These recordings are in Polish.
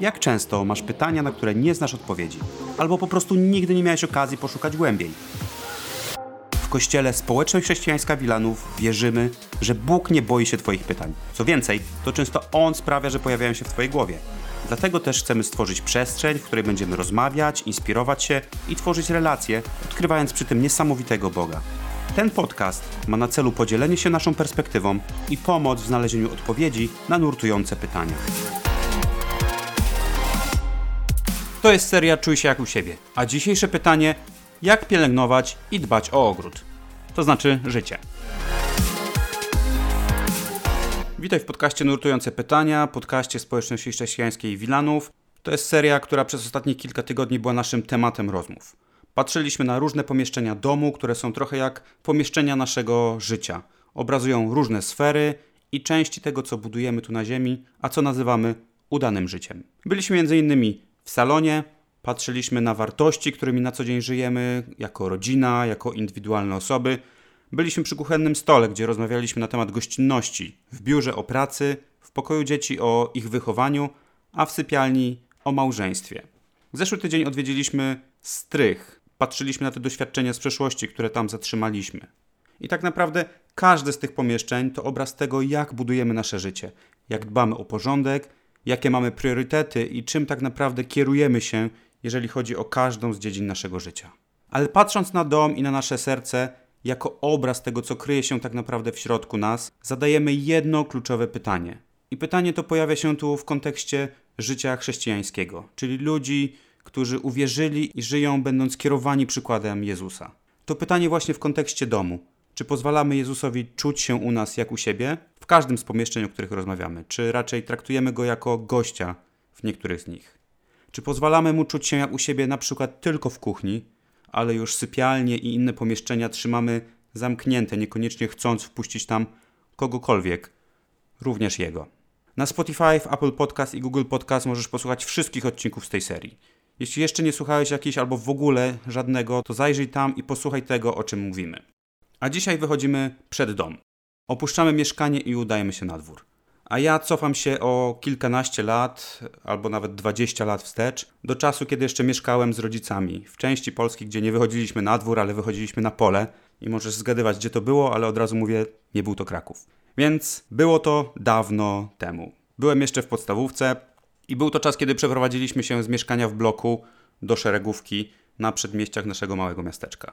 Jak często masz pytania, na które nie znasz odpowiedzi, albo po prostu nigdy nie miałeś okazji poszukać głębiej? W kościele Społeczność Chrześcijańska Wilanów wierzymy, że Bóg nie boi się Twoich pytań. Co więcej, to często On sprawia, że pojawiają się w Twojej głowie. Dlatego też chcemy stworzyć przestrzeń, w której będziemy rozmawiać, inspirować się i tworzyć relacje, odkrywając przy tym niesamowitego Boga. Ten podcast ma na celu podzielenie się naszą perspektywą i pomoc w znalezieniu odpowiedzi na nurtujące pytania. To jest seria Czuj się jak u siebie. A dzisiejsze pytanie: jak pielęgnować i dbać o ogród? To znaczy życie. Witaj w podcaście Nurtujące Pytania, podcaście społeczności chrześcijańskiej Wilanów. To jest seria, która przez ostatnie kilka tygodni była naszym tematem rozmów. Patrzyliśmy na różne pomieszczenia domu, które są trochę jak pomieszczenia naszego życia. Obrazują różne sfery i części tego, co budujemy tu na Ziemi, a co nazywamy udanym życiem. Byliśmy m.in. w salonie, patrzyliśmy na wartości, którymi na co dzień żyjemy, jako rodzina, jako indywidualne osoby. Byliśmy przy kuchennym stole, gdzie rozmawialiśmy na temat gościnności, w biurze o pracy, w pokoju dzieci o ich wychowaniu, a w sypialni o małżeństwie. W zeszły tydzień odwiedziliśmy strych, patrzyliśmy na te doświadczenia z przeszłości, które tam zatrzymaliśmy. I tak naprawdę każde z tych pomieszczeń to obraz tego, jak budujemy nasze życie, jak dbamy o porządek, jakie mamy priorytety i czym tak naprawdę kierujemy się, jeżeli chodzi o każdą z dziedzin naszego życia. Ale patrząc na dom i na nasze serce, jako obraz tego, co kryje się tak naprawdę w środku nas, zadajemy jedno kluczowe pytanie. I pytanie to pojawia się tu w kontekście życia chrześcijańskiego, czyli ludzi, którzy uwierzyli i żyją będąc kierowani przykładem Jezusa. To pytanie właśnie w kontekście domu. Czy pozwalamy Jezusowi czuć się u nas jak u siebie w każdym z pomieszczeń, o których rozmawiamy? Czy raczej traktujemy go jako gościa w niektórych z nich? Czy pozwalamy mu czuć się jak u siebie na przykład tylko w kuchni, ale już sypialnie i inne pomieszczenia trzymamy zamknięte, niekoniecznie chcąc wpuścić tam kogokolwiek, również jego. Na Spotify, Apple Podcast i Google Podcast możesz posłuchać wszystkich odcinków z tej serii. Jeśli jeszcze nie słuchałeś jakiejś albo w ogóle żadnego, to zajrzyj tam i posłuchaj tego, o czym mówimy. A dzisiaj wychodzimy przed dom. Opuszczamy mieszkanie i udajemy się na dwór. A ja cofam się o kilkanaście lat, albo nawet dwadzieścia lat wstecz, do czasu, kiedy jeszcze mieszkałem z rodzicami w części Polski, gdzie nie wychodziliśmy na dwór, ale wychodziliśmy na pole. I możesz zgadywać, gdzie to było, ale od razu mówię, nie był to Kraków. Więc było to dawno temu. Byłem jeszcze w podstawówce, i był to czas, kiedy przeprowadziliśmy się z mieszkania w bloku do szeregówki na przedmieściach naszego małego miasteczka.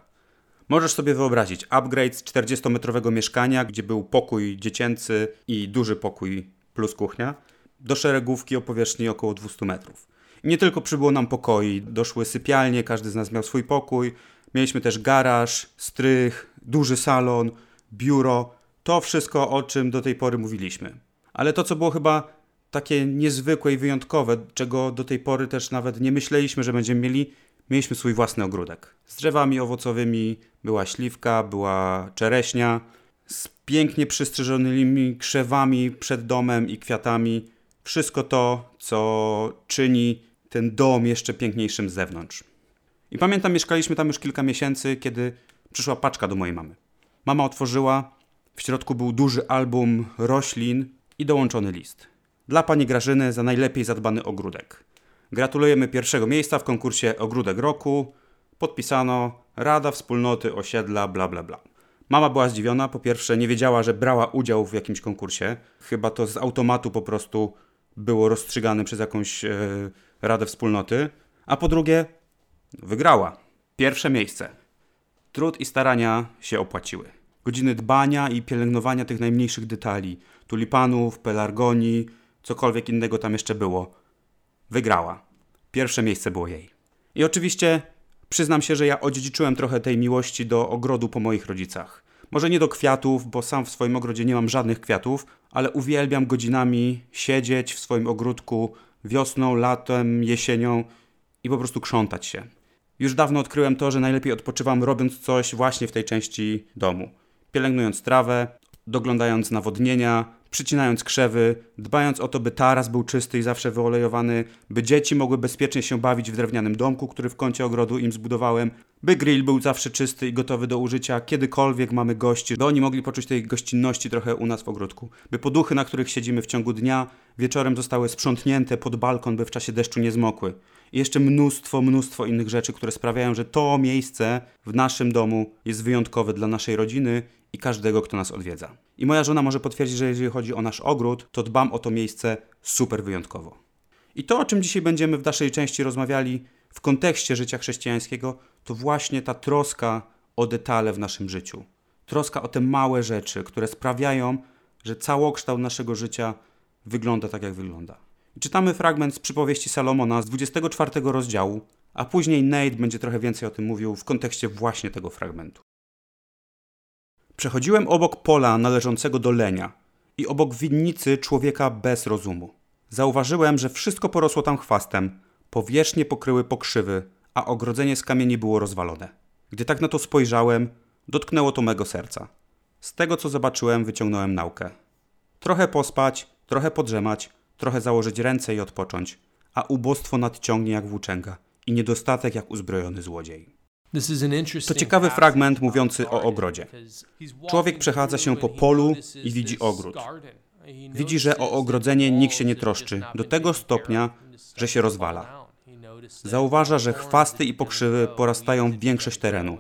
Możesz sobie wyobrazić upgrade z 40-metrowego mieszkania, gdzie był pokój dziecięcy i duży pokój plus kuchnia, do szeregówki o powierzchni około 200 metrów. Nie tylko przybyło nam pokoi, doszły sypialnie, każdy z nas miał swój pokój, mieliśmy też garaż, strych, duży salon, biuro, to wszystko, o czym do tej pory mówiliśmy. Ale to, co było chyba takie niezwykłe i wyjątkowe, czego do tej pory też nawet nie myśleliśmy, że będziemy mieli. Mieliśmy swój własny ogródek. Z drzewami owocowymi była śliwka, była czereśnia, z pięknie przystrzyżonymi krzewami przed domem i kwiatami. Wszystko to, co czyni ten dom jeszcze piękniejszym z zewnątrz. I pamiętam, mieszkaliśmy tam już kilka miesięcy, kiedy przyszła paczka do mojej mamy. Mama otworzyła, w środku był duży album roślin i dołączony list. Dla pani Grażyny za najlepiej zadbany ogródek. Gratulujemy pierwszego miejsca w konkursie Ogródek Roku. Podpisano Rada Wspólnoty Osiedla, bla bla bla. Mama była zdziwiona. Po pierwsze, nie wiedziała, że brała udział w jakimś konkursie. Chyba to z automatu po prostu było rozstrzygane przez jakąś e, Radę Wspólnoty. A po drugie, wygrała. Pierwsze miejsce. Trud i starania się opłaciły. Godziny dbania i pielęgnowania tych najmniejszych detali tulipanów, pelargonii, cokolwiek innego tam jeszcze było. Wygrała. Pierwsze miejsce było jej. I oczywiście przyznam się, że ja odziedziczyłem trochę tej miłości do ogrodu po moich rodzicach. Może nie do kwiatów, bo sam w swoim ogrodzie nie mam żadnych kwiatów, ale uwielbiam godzinami siedzieć w swoim ogródku wiosną, latem, jesienią i po prostu krzątać się. Już dawno odkryłem to, że najlepiej odpoczywam robiąc coś właśnie w tej części domu. Pielęgnując trawę, doglądając nawodnienia, przycinając krzewy, dbając o to, by taras był czysty i zawsze wyolejowany, by dzieci mogły bezpiecznie się bawić w drewnianym domku, który w kącie ogrodu im zbudowałem, by grill był zawsze czysty i gotowy do użycia, kiedykolwiek mamy gości, by oni mogli poczuć tej gościnności trochę u nas w ogródku, by poduchy, na których siedzimy w ciągu dnia, wieczorem zostały sprzątnięte pod balkon, by w czasie deszczu nie zmokły. I jeszcze mnóstwo, mnóstwo innych rzeczy, które sprawiają, że to miejsce w naszym domu jest wyjątkowe dla naszej rodziny i każdego, kto nas odwiedza. I moja żona może potwierdzić, że jeżeli chodzi o nasz ogród, to dbam o to miejsce super wyjątkowo. I to, o czym dzisiaj będziemy w dalszej części rozmawiali w kontekście życia chrześcijańskiego, to właśnie ta troska o detale w naszym życiu. Troska o te małe rzeczy, które sprawiają, że całokształt naszego życia wygląda tak, jak wygląda. I czytamy fragment z przypowieści Salomona z 24 rozdziału, a później Nate będzie trochę więcej o tym mówił w kontekście właśnie tego fragmentu. Przechodziłem obok pola należącego do lenia i obok winnicy człowieka bez rozumu. Zauważyłem, że wszystko porosło tam chwastem, powierzchnie pokryły pokrzywy, a ogrodzenie z kamieni było rozwalone. Gdy tak na to spojrzałem, dotknęło to mego serca. Z tego, co zobaczyłem, wyciągnąłem naukę. Trochę pospać, trochę podrzemać, trochę założyć ręce i odpocząć, a ubóstwo nadciągnie jak włóczęga i niedostatek jak uzbrojony złodziej. To ciekawy fragment mówiący o ogrodzie. Człowiek przechadza się po polu i widzi ogród. Widzi, że o ogrodzenie nikt się nie troszczy, do tego stopnia, że się rozwala. Zauważa, że chwasty i pokrzywy porastają w większość terenu.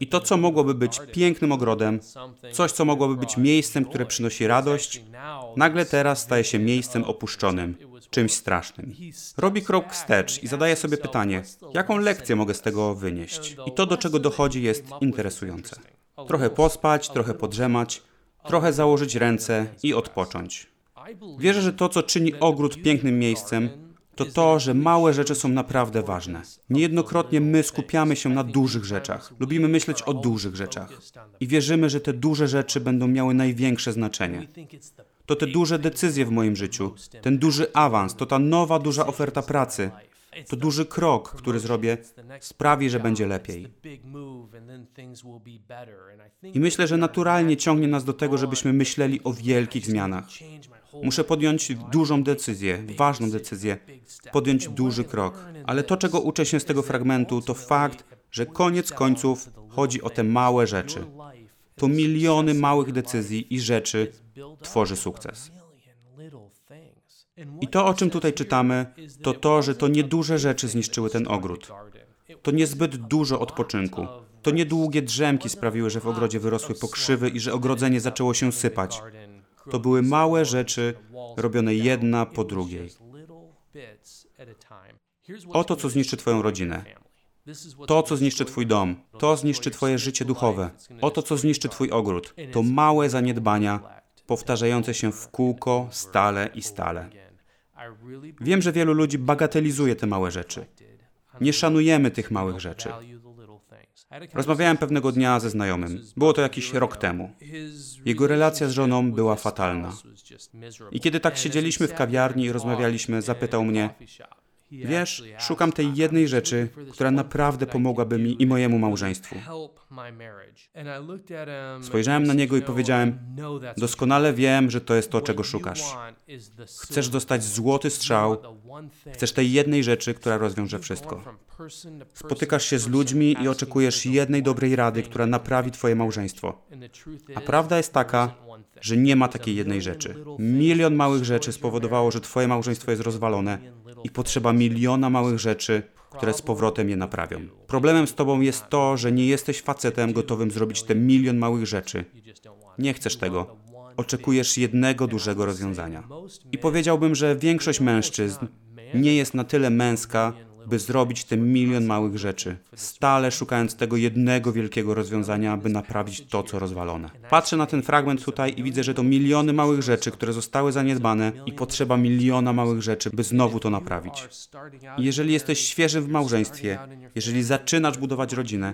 I to, co mogłoby być pięknym ogrodem, coś, co mogłoby być miejscem, które przynosi radość, nagle teraz staje się miejscem opuszczonym, czymś strasznym. Robi krok wstecz i zadaje sobie pytanie, jaką lekcję mogę z tego wynieść? I to, do czego dochodzi, jest interesujące. Trochę pospać, trochę podrzemać, trochę założyć ręce i odpocząć. Wierzę, że to, co czyni ogród pięknym miejscem, to to, że małe rzeczy są naprawdę ważne. Niejednokrotnie my skupiamy się na dużych rzeczach. Lubimy myśleć o dużych rzeczach. I wierzymy, że te duże rzeczy będą miały największe znaczenie. To te duże decyzje w moim życiu, ten duży awans, to ta nowa duża oferta pracy, to duży krok, który zrobię, sprawi, że będzie lepiej. I myślę, że naturalnie ciągnie nas do tego, żebyśmy myśleli o wielkich zmianach. Muszę podjąć dużą decyzję, ważną decyzję, podjąć duży krok. Ale to, czego uczę się z tego fragmentu, to fakt, że koniec końców chodzi o te małe rzeczy. To miliony małych decyzji i rzeczy tworzy sukces. I to, o czym tutaj czytamy, to to, że to nieduże rzeczy zniszczyły ten ogród. To niezbyt dużo odpoczynku. To niedługie drzemki sprawiły, że w ogrodzie wyrosły pokrzywy i że ogrodzenie zaczęło się sypać. To były małe rzeczy robione jedna po drugiej. Oto, co zniszczy Twoją rodzinę. To, co zniszczy Twój dom. To zniszczy Twoje życie duchowe. Oto, co zniszczy Twój ogród. To małe zaniedbania, powtarzające się w kółko, stale i stale. Wiem, że wielu ludzi bagatelizuje te małe rzeczy. Nie szanujemy tych małych rzeczy. Rozmawiałem pewnego dnia ze znajomym. Było to jakiś rok temu. Jego relacja z żoną była fatalna. I kiedy tak siedzieliśmy w kawiarni i rozmawialiśmy, zapytał mnie: Wiesz, szukam tej jednej rzeczy, która naprawdę pomogłaby mi i mojemu małżeństwu. Spojrzałem na niego i powiedziałem: Doskonale wiem, że to jest to, czego szukasz. Chcesz dostać złoty strzał, chcesz tej jednej rzeczy, która rozwiąże wszystko. Spotykasz się z ludźmi i oczekujesz jednej dobrej rady, która naprawi Twoje małżeństwo. A prawda jest taka, że nie ma takiej jednej rzeczy. Milion małych rzeczy spowodowało, że Twoje małżeństwo jest rozwalone i potrzeba miliona małych rzeczy, które z powrotem je naprawią. Problemem z Tobą jest to, że nie jesteś facetem gotowym zrobić te milion małych rzeczy. Nie chcesz tego. Oczekujesz jednego dużego rozwiązania. I powiedziałbym, że większość mężczyzn nie jest na tyle męska, by zrobić ten milion małych rzeczy, stale szukając tego jednego wielkiego rozwiązania, by naprawić to, co rozwalone. Patrzę na ten fragment tutaj i widzę, że to miliony małych rzeczy, które zostały zaniedbane i potrzeba miliona małych rzeczy, by znowu to naprawić. Jeżeli jesteś świeży w małżeństwie, jeżeli zaczynasz budować rodzinę,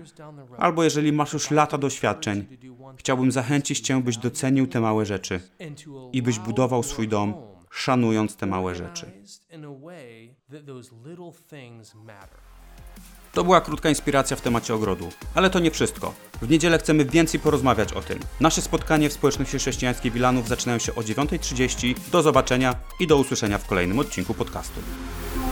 albo jeżeli masz już lata doświadczeń, chciałbym zachęcić Cię, byś docenił te małe rzeczy i byś budował swój dom, szanując te małe rzeczy. To była krótka inspiracja w temacie ogrodu. Ale to nie wszystko. W niedzielę chcemy więcej porozmawiać o tym. Nasze spotkanie w społeczności chrześcijańskiej Wilanów zaczynają się o 9.30. Do zobaczenia i do usłyszenia w kolejnym odcinku podcastu.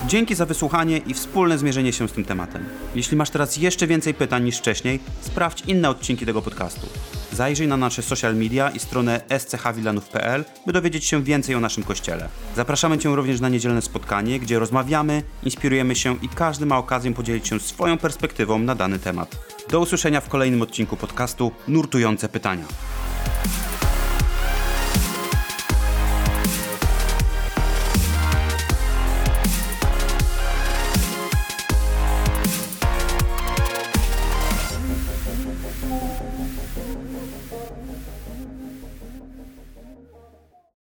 Dzięki za wysłuchanie i wspólne zmierzenie się z tym tematem. Jeśli masz teraz jeszcze więcej pytań niż wcześniej, sprawdź inne odcinki tego podcastu. Zajrzyj na nasze social media i stronę schwilanów.pl, by dowiedzieć się więcej o naszym kościele. Zapraszamy Cię również na niedzielne spotkanie, gdzie rozmawiamy, inspirujemy się i każdy ma okazję podzielić się swoją perspektywą na dany temat. Do usłyszenia w kolejnym odcinku podcastu Nurtujące Pytania.